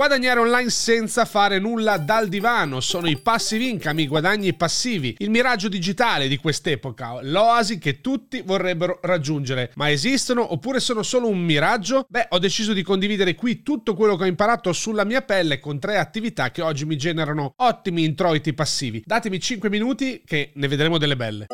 Guadagnare online senza fare nulla dal divano sono i passive income, i guadagni passivi, il miraggio digitale di quest'epoca, l'oasi che tutti vorrebbero raggiungere. Ma esistono oppure sono solo un miraggio? Beh, ho deciso di condividere qui tutto quello che ho imparato sulla mia pelle con tre attività che oggi mi generano ottimi introiti passivi. Datemi 5 minuti che ne vedremo delle belle.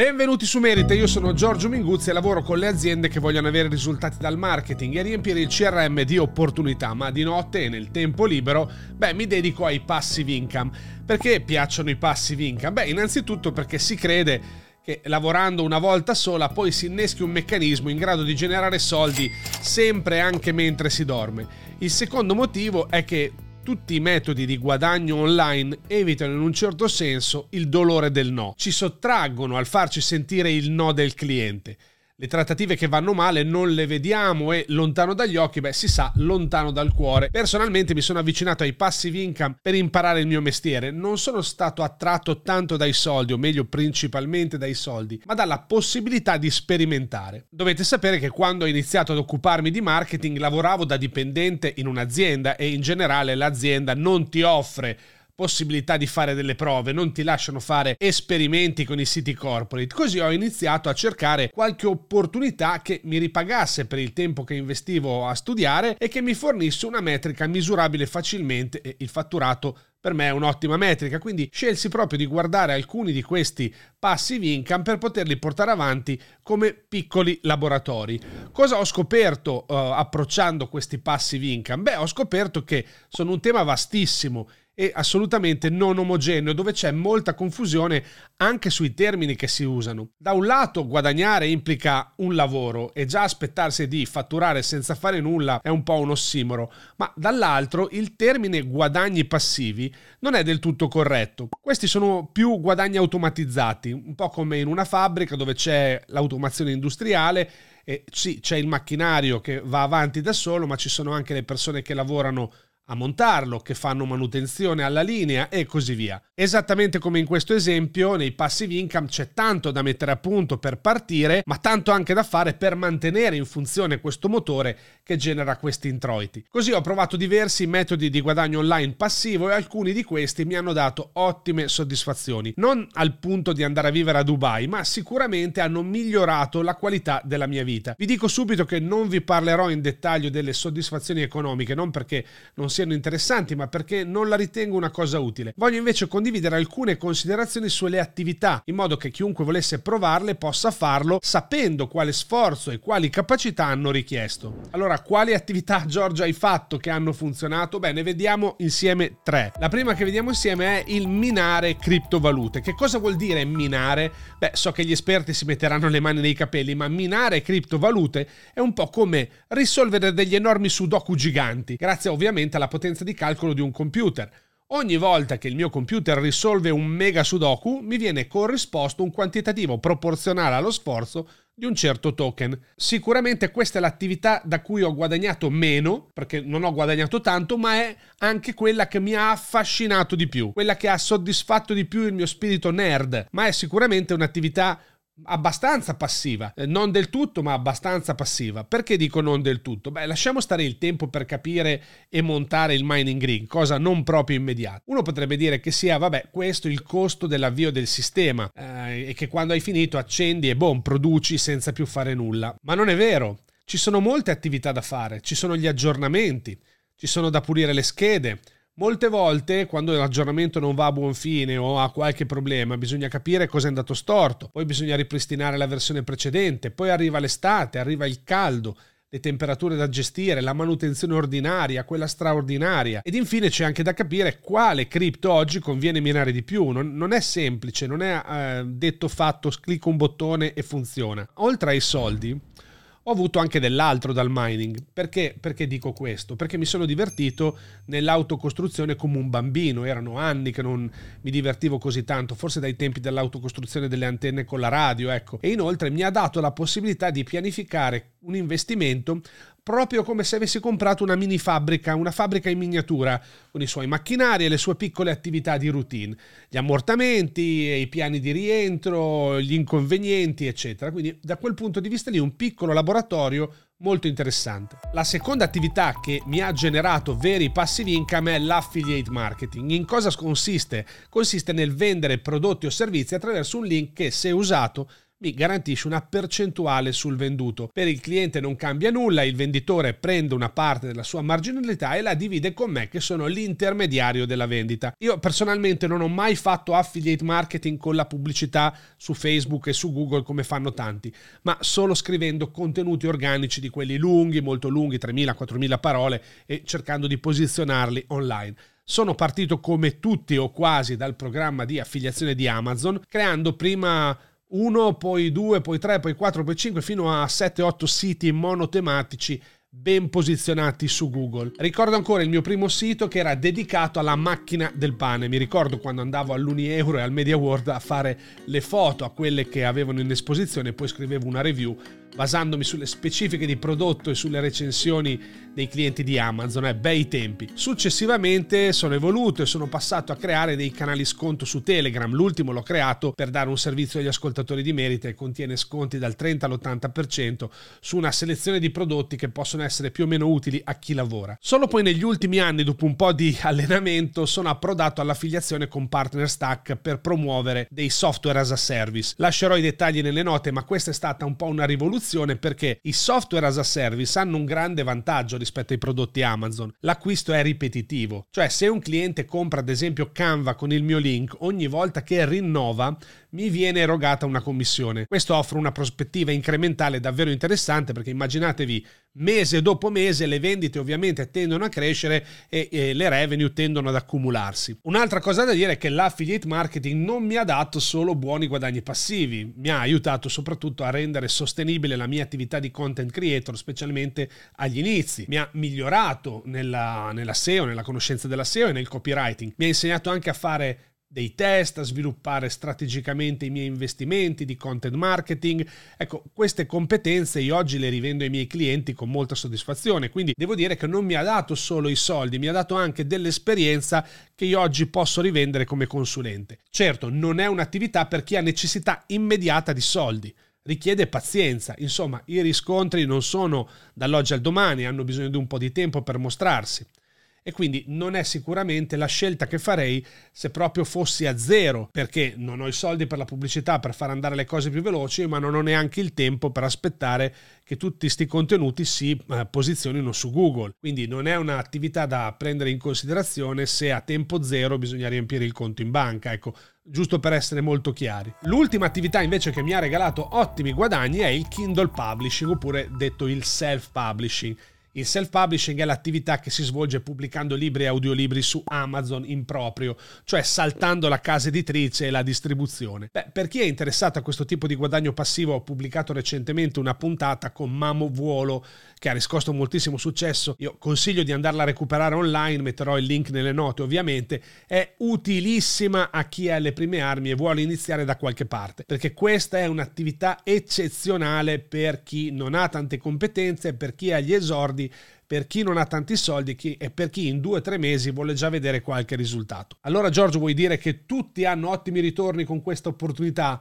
Benvenuti su Merita, io sono Giorgio Minguzzi e lavoro con le aziende che vogliono avere risultati dal marketing e riempire il CRM di opportunità, ma di notte e nel tempo libero, beh, mi dedico ai passive income. Perché piacciono i passive income? Beh, innanzitutto perché si crede che lavorando una volta sola poi si inneschi un meccanismo in grado di generare soldi sempre anche mentre si dorme. Il secondo motivo è che tutti i metodi di guadagno online evitano in un certo senso il dolore del no, ci sottraggono al farci sentire il no del cliente. Le trattative che vanno male non le vediamo e lontano dagli occhi, beh si sa, lontano dal cuore. Personalmente mi sono avvicinato ai passive income per imparare il mio mestiere. Non sono stato attratto tanto dai soldi, o meglio principalmente dai soldi, ma dalla possibilità di sperimentare. Dovete sapere che quando ho iniziato ad occuparmi di marketing lavoravo da dipendente in un'azienda e in generale l'azienda non ti offre possibilità di fare delle prove, non ti lasciano fare esperimenti con i siti corporate. Così ho iniziato a cercare qualche opportunità che mi ripagasse per il tempo che investivo a studiare e che mi fornisse una metrica misurabile facilmente e il fatturato per me è un'ottima metrica, quindi scelsi proprio di guardare alcuni di questi passive income per poterli portare avanti come piccoli laboratori. Cosa ho scoperto uh, approcciando questi passive income? Beh, ho scoperto che sono un tema vastissimo e assolutamente non omogeneo, dove c'è molta confusione anche sui termini che si usano. Da un lato guadagnare implica un lavoro e già aspettarsi di fatturare senza fare nulla è un po' un ossimoro, ma dall'altro il termine guadagni passivi non è del tutto corretto. Questi sono più guadagni automatizzati, un po' come in una fabbrica dove c'è l'automazione industriale e sì, c'è il macchinario che va avanti da solo, ma ci sono anche le persone che lavorano a montarlo, che fanno manutenzione alla linea e così via. Esattamente come in questo esempio, nei passive income c'è tanto da mettere a punto per partire, ma tanto anche da fare per mantenere in funzione questo motore che genera questi introiti. Così ho provato diversi metodi di guadagno online passivo e alcuni di questi mi hanno dato ottime soddisfazioni. Non al punto di andare a vivere a Dubai, ma sicuramente hanno migliorato la qualità della mia vita. Vi dico subito che non vi parlerò in dettaglio delle soddisfazioni economiche, non perché non sia siano interessanti, ma perché non la ritengo una cosa utile. Voglio invece condividere alcune considerazioni sulle attività, in modo che chiunque volesse provarle possa farlo sapendo quale sforzo e quali capacità hanno richiesto. Allora, quali attività Giorgio hai fatto che hanno funzionato? Beh, ne vediamo insieme tre. La prima che vediamo insieme è il minare criptovalute. Che cosa vuol dire minare? Beh, so che gli esperti si metteranno le mani nei capelli, ma minare criptovalute è un po' come risolvere degli enormi sudoku giganti, grazie ovviamente alla potenza di calcolo di un computer. Ogni volta che il mio computer risolve un mega sudoku, mi viene corrisposto un quantitativo proporzionale allo sforzo di un certo token. Sicuramente questa è l'attività da cui ho guadagnato meno, perché non ho guadagnato tanto, ma è anche quella che mi ha affascinato di più, quella che ha soddisfatto di più il mio spirito nerd, ma è sicuramente un'attività abbastanza passiva, eh, non del tutto ma abbastanza passiva. Perché dico non del tutto? Beh, lasciamo stare il tempo per capire e montare il mining rig, cosa non proprio immediata. Uno potrebbe dire che sia, vabbè, questo il costo dell'avvio del sistema eh, e che quando hai finito accendi e boom, produci senza più fare nulla. Ma non è vero. Ci sono molte attività da fare, ci sono gli aggiornamenti, ci sono da pulire le schede, Molte volte, quando l'aggiornamento non va a buon fine o ha qualche problema, bisogna capire cosa è andato storto, poi bisogna ripristinare la versione precedente, poi arriva l'estate, arriva il caldo, le temperature da gestire, la manutenzione ordinaria, quella straordinaria. Ed infine c'è anche da capire quale cripto oggi conviene minare di più. Non, non è semplice, non è eh, detto fatto, clicco un bottone e funziona. Oltre ai soldi, ho avuto anche dell'altro dal mining. Perché, perché dico questo? Perché mi sono divertito nell'autocostruzione come un bambino. Erano anni che non mi divertivo così tanto, forse dai tempi dell'autocostruzione delle antenne con la radio, ecco. E inoltre mi ha dato la possibilità di pianificare un investimento proprio come se avessi comprato una mini fabbrica, una fabbrica in miniatura, con i suoi macchinari e le sue piccole attività di routine, gli ammortamenti, i piani di rientro, gli inconvenienti, eccetera. Quindi da quel punto di vista lì un piccolo laboratorio molto interessante. La seconda attività che mi ha generato veri passive income è l'affiliate marketing. In cosa consiste? Consiste nel vendere prodotti o servizi attraverso un link che se usato mi garantisce una percentuale sul venduto. Per il cliente non cambia nulla, il venditore prende una parte della sua marginalità e la divide con me che sono l'intermediario della vendita. Io personalmente non ho mai fatto affiliate marketing con la pubblicità su Facebook e su Google come fanno tanti, ma solo scrivendo contenuti organici di quelli lunghi, molto lunghi, 3.000-4.000 parole e cercando di posizionarli online. Sono partito come tutti o quasi dal programma di affiliazione di Amazon, creando prima uno, poi due, poi tre, poi quattro, poi cinque, fino a 7-8 siti monotematici ben posizionati su Google. Ricordo ancora il mio primo sito che era dedicato alla macchina del pane. Mi ricordo quando andavo all'Uni Euro e al Media World a fare le foto a quelle che avevano in esposizione e poi scrivevo una review basandomi sulle specifiche di prodotto e sulle recensioni dei clienti di Amazon, eh, bei tempi. Successivamente sono evoluto e sono passato a creare dei canali sconto su Telegram, l'ultimo l'ho creato per dare un servizio agli ascoltatori di merito e contiene sconti dal 30 all'80% su una selezione di prodotti che possono essere più o meno utili a chi lavora. Solo poi negli ultimi anni, dopo un po' di allenamento, sono approdato all'affiliazione con Partner Stack per promuovere dei software as a service. Lascerò i dettagli nelle note, ma questa è stata un po' una rivoluzione rivoluzione perché i software as a service hanno un grande vantaggio rispetto ai prodotti Amazon. L'acquisto è ripetitivo, cioè se un cliente compra ad esempio Canva con il mio link, ogni volta che rinnova mi viene erogata una commissione. Questo offre una prospettiva incrementale davvero interessante perché immaginatevi mese dopo mese le vendite ovviamente tendono a crescere e, e, le revenue tendono ad accumularsi. Un'altra cosa da dire è che l'affiliate marketing non mi ha dato solo buoni guadagni passivi, mi ha aiutato soprattutto a rendere sostenibile la mia attività di content creator, specialmente agli inizi. Mi ha migliorato nella, nella SEO, nella conoscenza della SEO e nel copywriting. Mi ha insegnato anche a fare dei test, a sviluppare strategicamente i miei investimenti di content marketing. Ecco, queste competenze io oggi le rivendo ai miei clienti con molta soddisfazione, quindi devo dire che non mi ha dato solo i soldi, mi ha dato anche dell'esperienza che io oggi posso rivendere come consulente. Certo, non è un'attività per chi ha necessità immediata di soldi richiede pazienza. Insomma, i riscontri non sono dall'oggi al domani, hanno bisogno di un po' di tempo per mostrarsi e quindi non è sicuramente la scelta che farei se proprio fossi a zero, perché non ho i soldi per la pubblicità per far andare le cose più veloci, ma non ho neanche il tempo per aspettare che tutti questi contenuti si eh, posizionino su Google. Quindi non è un'attività da prendere in considerazione se a tempo zero bisogna riempire il conto in banca, ecco, giusto per essere molto chiari. L'ultima attività invece che mi ha regalato ottimi guadagni è il Kindle Publishing, oppure detto il self-publishing. Il self-publishing è l'attività che si svolge pubblicando libri e audiolibri su Amazon in proprio, cioè saltando la casa editrice e la distribuzione. Beh, per chi è interessato a questo tipo di guadagno passivo, ho pubblicato recentemente una puntata con Mamo Vuolo che ha riscosso moltissimo successo. Io consiglio di andarla a recuperare online, metterò il link nelle note ovviamente. È utilissima a chi ha le prime armi e vuole iniziare da qualche parte, perché questa è un'attività eccezionale per chi non ha tante competenze, per chi ha gli esordi soldi per chi non ha tanti soldi e per chi in due o tre mesi vuole già vedere qualche risultato. Allora Giorgio vuoi dire che tutti hanno ottimi ritorni con questa opportunità?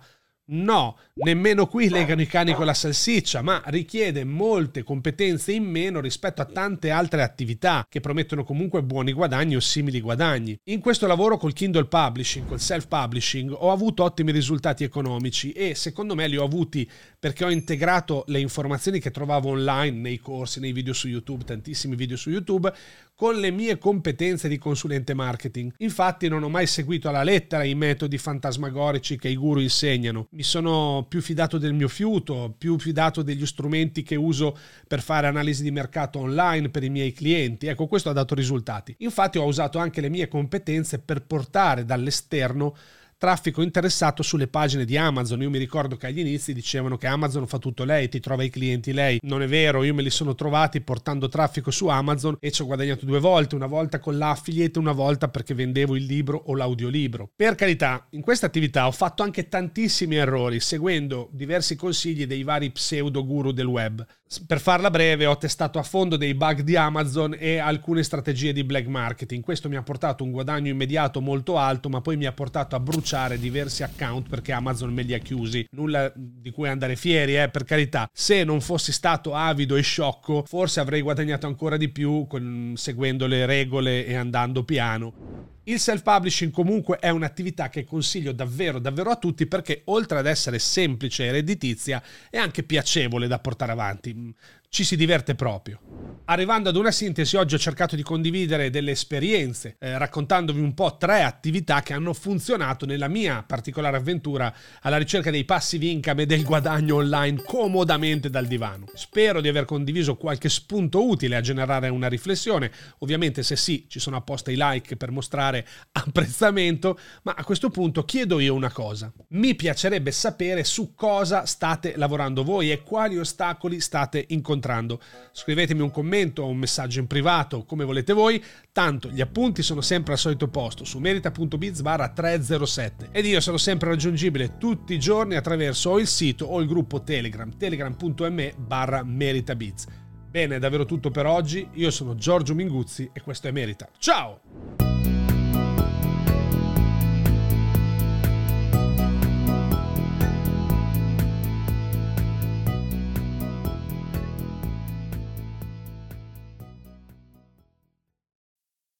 No, nemmeno qui legano i cani con la salsiccia, ma richiede molte competenze in meno rispetto a tante altre attività che promettono comunque buoni guadagni o simili guadagni. In questo lavoro col Kindle Publishing, col self-publishing, ho avuto ottimi risultati economici e secondo me li ho avuti perché ho integrato le informazioni che trovavo online nei corsi, nei video su YouTube, tantissimi video su YouTube, con le mie competenze di consulente marketing. Infatti non ho mai seguito alla lettera i metodi fantasmagorici che i guru insegnano. Mi sono più fidato del mio fiuto, più fidato degli strumenti che uso per fare analisi di mercato online per i miei clienti. Ecco, questo ha dato risultati. Infatti ho usato anche le mie competenze per portare dall'esterno traffico interessato sulle pagine di Amazon. Io mi ricordo che agli inizi dicevano che Amazon fa tutto lei, ti trova i clienti lei. Non è vero, io me li sono trovati portando traffico su Amazon e ci ho guadagnato due volte, una volta con l'affiliate, una volta perché vendevo il libro o l'audiolibro. Per carità, in questa attività ho fatto anche tantissimi errori seguendo diversi consigli dei vari pseudo guru del web. Per farla breve, ho testato a fondo dei bug di Amazon e alcune strategie di black marketing. Questo mi ha portato un guadagno immediato molto alto, ma poi mi ha portato a bruciare diversi account perché Amazon me li ha chiusi. Nulla di cui andare fieri, eh, per carità. Se non fossi stato avido e sciocco, forse avrei guadagnato ancora di più con, seguendo le regole e andando piano. Il self-publishing comunque è un'attività che consiglio davvero davvero a tutti perché oltre ad essere semplice e redditizia è anche piacevole da portare avanti ci si diverte proprio. Arrivando ad una sintesi, oggi ho cercato di condividere delle esperienze, eh, raccontandovi un po' tre attività che hanno funzionato nella mia particolare avventura alla ricerca dei passive income e del guadagno online comodamente dal divano. Spero di aver condiviso qualche spunto utile a generare una riflessione. Ovviamente, se sì, ci sono apposta i like per mostrare apprezzamento, ma a questo punto chiedo io una cosa. Mi piacerebbe sapere su cosa state lavorando voi e quali ostacoli state incontrando. Scrivetemi un commento o un messaggio in privato, come volete voi, tanto gli appunti sono sempre al solito posto su merita.biz barra 307 ed io sono sempre raggiungibile tutti i giorni attraverso il sito o il gruppo Telegram, telegram.me barra meritabiz. Bene, è davvero tutto per oggi, io sono Giorgio Minguzzi e questo è Merita. Ciao!